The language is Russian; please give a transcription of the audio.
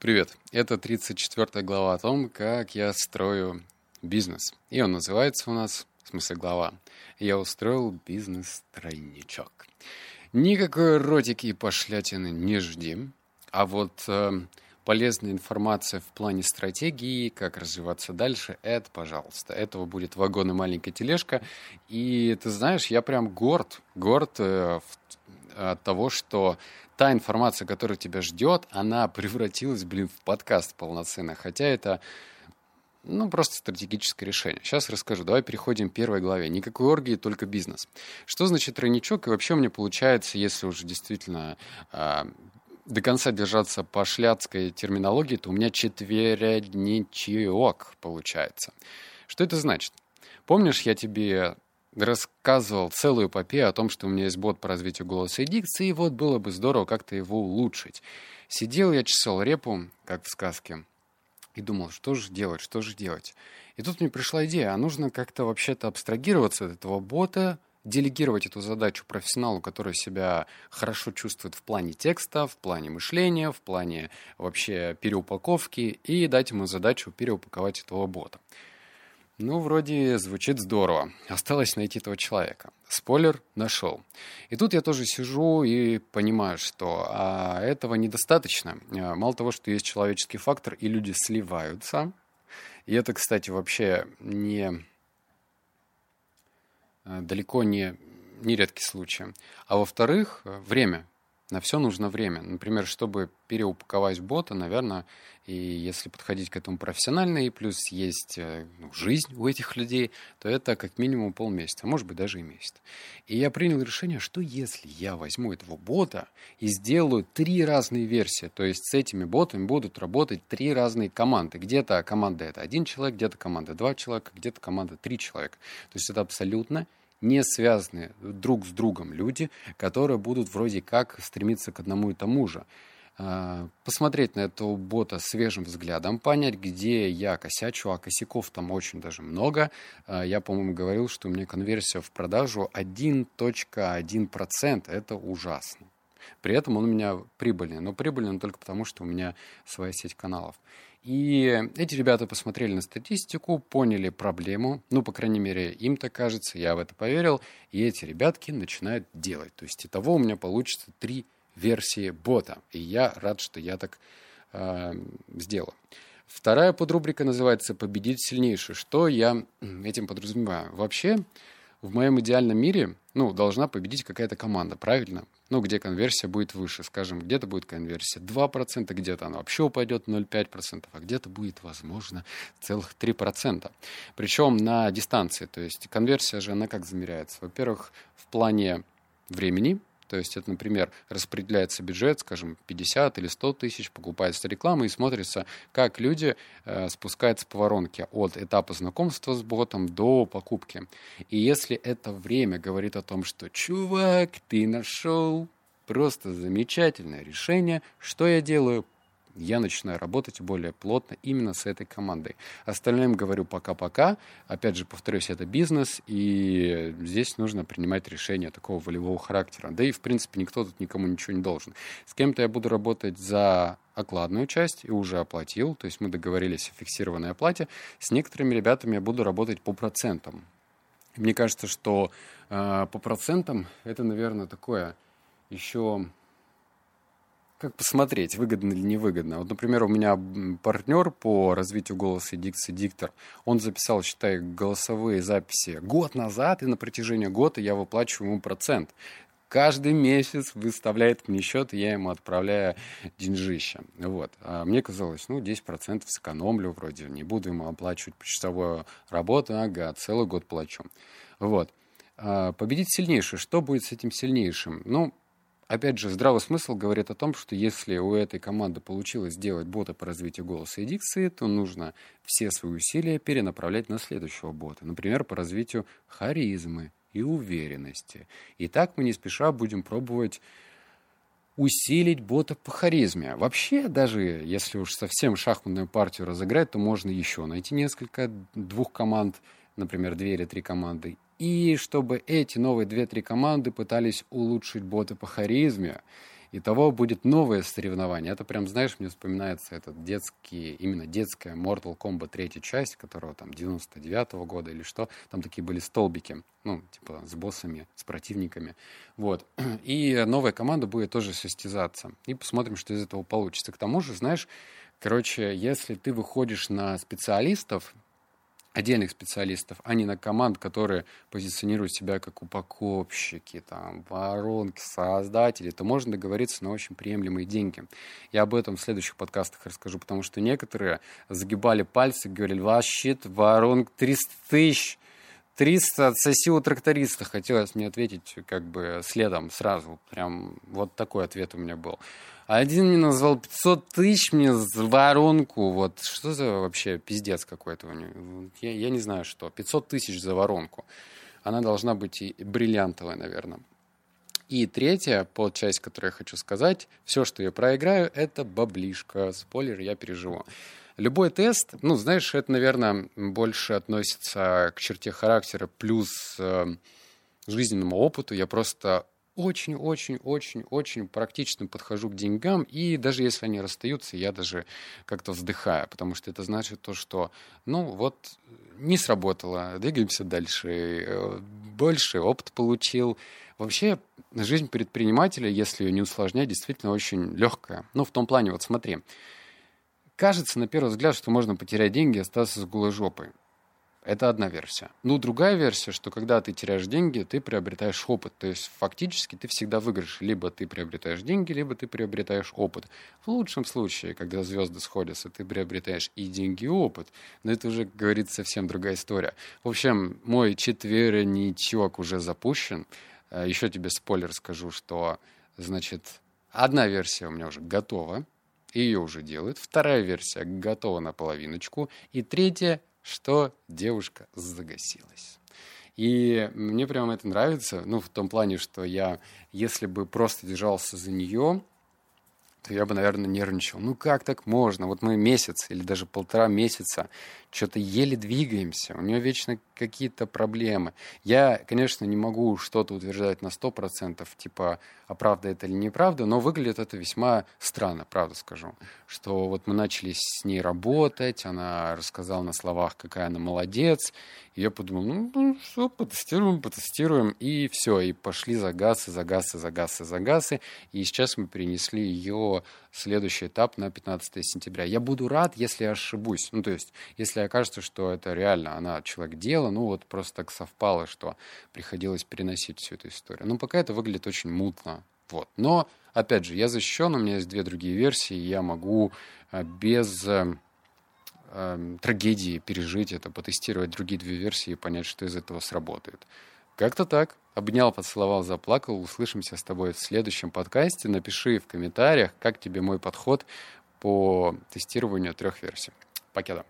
Привет. Это 34 глава о том, как я строю бизнес. И он называется у нас, в смысле глава, «Я устроил бизнес-тройничок». Никакой эротики и пошлятины не жди. А вот э, полезная информация в плане стратегии, как развиваться дальше, это, пожалуйста. Этого будет вагон и маленькая тележка. И ты знаешь, я прям горд, горд э, от того, что та информация, которая тебя ждет, она превратилась, блин, в подкаст полноценно. Хотя это ну, просто стратегическое решение. Сейчас расскажу. Давай переходим к первой главе. Никакой оргии, только бизнес. Что значит тройничок? И вообще мне получается, если уже действительно э, до конца держаться по шляцкой терминологии, то у меня четверядничок получается. Что это значит? Помнишь, я тебе рассказывал целую эпопею о том, что у меня есть бот по развитию голоса и дикции, и вот было бы здорово как-то его улучшить. Сидел я, чесал репу, как в сказке, и думал, что же делать, что же делать. И тут мне пришла идея, а нужно как-то вообще-то абстрагироваться от этого бота, делегировать эту задачу профессионалу, который себя хорошо чувствует в плане текста, в плане мышления, в плане вообще переупаковки, и дать ему задачу переупаковать этого бота. Ну, вроде звучит здорово. Осталось найти этого человека. Спойлер, нашел. И тут я тоже сижу и понимаю, что а, этого недостаточно. А, мало того, что есть человеческий фактор, и люди сливаются. И это, кстати, вообще не Э, далеко не, не редкий случай. А во-вторых, э, время. На все нужно время. Например, чтобы переупаковать бота, наверное, и если подходить к этому профессионально, и плюс есть э, ну, жизнь у этих людей, то это как минимум полмесяца, а может быть даже и месяц. И я принял решение, что если я возьму этого бота и сделаю три разные версии, то есть с этими ботами будут работать три разные команды. Где-то команда это один человек, где-то команда два человека, где-то команда три человека. То есть это абсолютно не связанные друг с другом люди, которые будут вроде как стремиться к одному и тому же. А, посмотреть на этого бота свежим взглядом, понять, где я косячу, а косяков там очень даже много. А, я, по-моему, говорил, что у меня конверсия в продажу 1.1%. Это ужасно. При этом он у меня прибыльный, но прибыльный только потому, что у меня своя сеть каналов. И эти ребята посмотрели на статистику, поняли проблему, ну, по крайней мере, им так кажется, я в это поверил, и эти ребятки начинают делать. То есть итого у меня получится три версии бота, и я рад, что я так э, сделал. Вторая подрубрика называется «Победить сильнейший». Что я этим подразумеваю? Вообще, в моем идеальном мире, ну, должна победить какая-то команда, правильно? Ну, где конверсия будет выше, скажем, где-то будет конверсия 2%, где-то она вообще упадет 0,5%, а где-то будет, возможно, целых 3%. Причем на дистанции, то есть конверсия же, она как замеряется? Во-первых, в плане времени, то есть это, например, распределяется бюджет, скажем, 50 или 100 тысяч, покупается реклама и смотрится, как люди э, спускаются по воронке от этапа знакомства с ботом до покупки. И если это время говорит о том, что «Чувак, ты нашел просто замечательное решение, что я делаю? Я начинаю работать более плотно именно с этой командой. Остальным говорю пока-пока. Опять же, повторюсь, это бизнес, и здесь нужно принимать решения такого волевого характера. Да и, в принципе, никто тут никому ничего не должен. С кем-то я буду работать за окладную часть и уже оплатил, то есть мы договорились о фиксированной оплате. С некоторыми ребятами я буду работать по процентам. Мне кажется, что э, по процентам это, наверное, такое еще как посмотреть, выгодно или невыгодно? Вот, например, у меня партнер по развитию голоса и дикции диктор, он записал, считай, голосовые записи год назад, и на протяжении года я выплачиваю ему процент. Каждый месяц выставляет мне счет, и я ему отправляю деньжище. Вот. А мне казалось, ну, 10% сэкономлю вроде, не буду ему оплачивать почасовую работу, ага, целый год плачу. Вот. А победить сильнейший. Что будет с этим сильнейшим? Ну, Опять же, здравый смысл говорит о том, что если у этой команды получилось сделать бота по развитию голоса и дикции, то нужно все свои усилия перенаправлять на следующего бота. Например, по развитию харизмы и уверенности. И так мы не спеша будем пробовать усилить бота по харизме. Вообще, даже если уж совсем шахматную партию разыграть, то можно еще найти несколько двух команд, например, две или три команды, и чтобы эти новые две-три команды пытались улучшить боты по харизме. Итого будет новое соревнование. Это прям, знаешь, мне вспоминается этот детский, именно детская Mortal Kombat третья часть, которого там 99-го года или что. Там такие были столбики, ну, типа с боссами, с противниками. Вот. И новая команда будет тоже состязаться. И посмотрим, что из этого получится. К тому же, знаешь, короче, если ты выходишь на специалистов, отдельных специалистов, а не на команд, которые позиционируют себя как упаковщики, там, воронки, создатели, то можно договориться на очень приемлемые деньги. Я об этом в следующих подкастах расскажу, потому что некоторые загибали пальцы, говорили, вообще воронка 300 тысяч, 300 отсоси у тракториста. Хотелось мне ответить как бы следом сразу. Прям вот такой ответ у меня был. Один мне назвал 500 тысяч мне за воронку. Вот что за вообще пиздец какой-то у него. Я, я не знаю что. 500 тысяч за воронку. Она должна быть и бриллиантовая, наверное. И третья подчасть, которую я хочу сказать, все, что я проиграю, это баблишка. Спойлер, я переживу. Любой тест, ну, знаешь, это, наверное, больше относится к черте характера плюс э, жизненному опыту. Я просто очень-очень-очень-очень практично подхожу к деньгам, и даже если они расстаются, я даже как-то вздыхаю, потому что это значит то, что, ну, вот не сработало, двигаемся дальше, э, больше опыт получил. Вообще, жизнь предпринимателя, если ее не усложнять, действительно очень легкая. Ну, в том плане, вот смотри, кажется на первый взгляд, что можно потерять деньги и остаться с голой жопой. Это одна версия. Ну, другая версия, что когда ты теряешь деньги, ты приобретаешь опыт. То есть фактически ты всегда выиграешь. Либо ты приобретаешь деньги, либо ты приобретаешь опыт. В лучшем случае, когда звезды сходятся, ты приобретаешь и деньги, и опыт. Но это уже, говорится, совсем другая история. В общем, мой четверничок уже запущен. Э, Еще тебе спойлер скажу, что, значит, одна версия у меня уже готова, ее уже делают. Вторая версия готова на половиночку. И третья что девушка загасилась. И мне прямо это нравится, ну, в том плане, что я, если бы просто держался за нее, я бы, наверное, нервничал. Ну как так можно? Вот мы месяц или даже полтора месяца что-то еле двигаемся, у нее вечно какие-то проблемы. Я, конечно, не могу что-то утверждать на сто процентов, типа, а правда это или неправда, но выглядит это весьма странно, правда скажу. Что вот мы начали с ней работать, она рассказала на словах, какая она молодец, и я подумал, ну, ну что, потестируем, потестируем, и все, и пошли загасы, загасы, загасы, загасы, и сейчас мы перенесли ее следующий этап на 15 сентября. Я буду рад, если ошибусь, ну, то есть, если окажется, что это реально она человек дела, ну, вот просто так совпало, что приходилось переносить всю эту историю. Но пока это выглядит очень мутно, вот. Но, опять же, я защищен, у меня есть две другие версии, я могу э, без э, э, трагедии пережить это, потестировать другие две версии и понять, что из этого сработает. Как-то так. Обнял, поцеловал, заплакал. Услышимся с тобой в следующем подкасте. Напиши в комментариях, как тебе мой подход по тестированию трех версий. Покеда.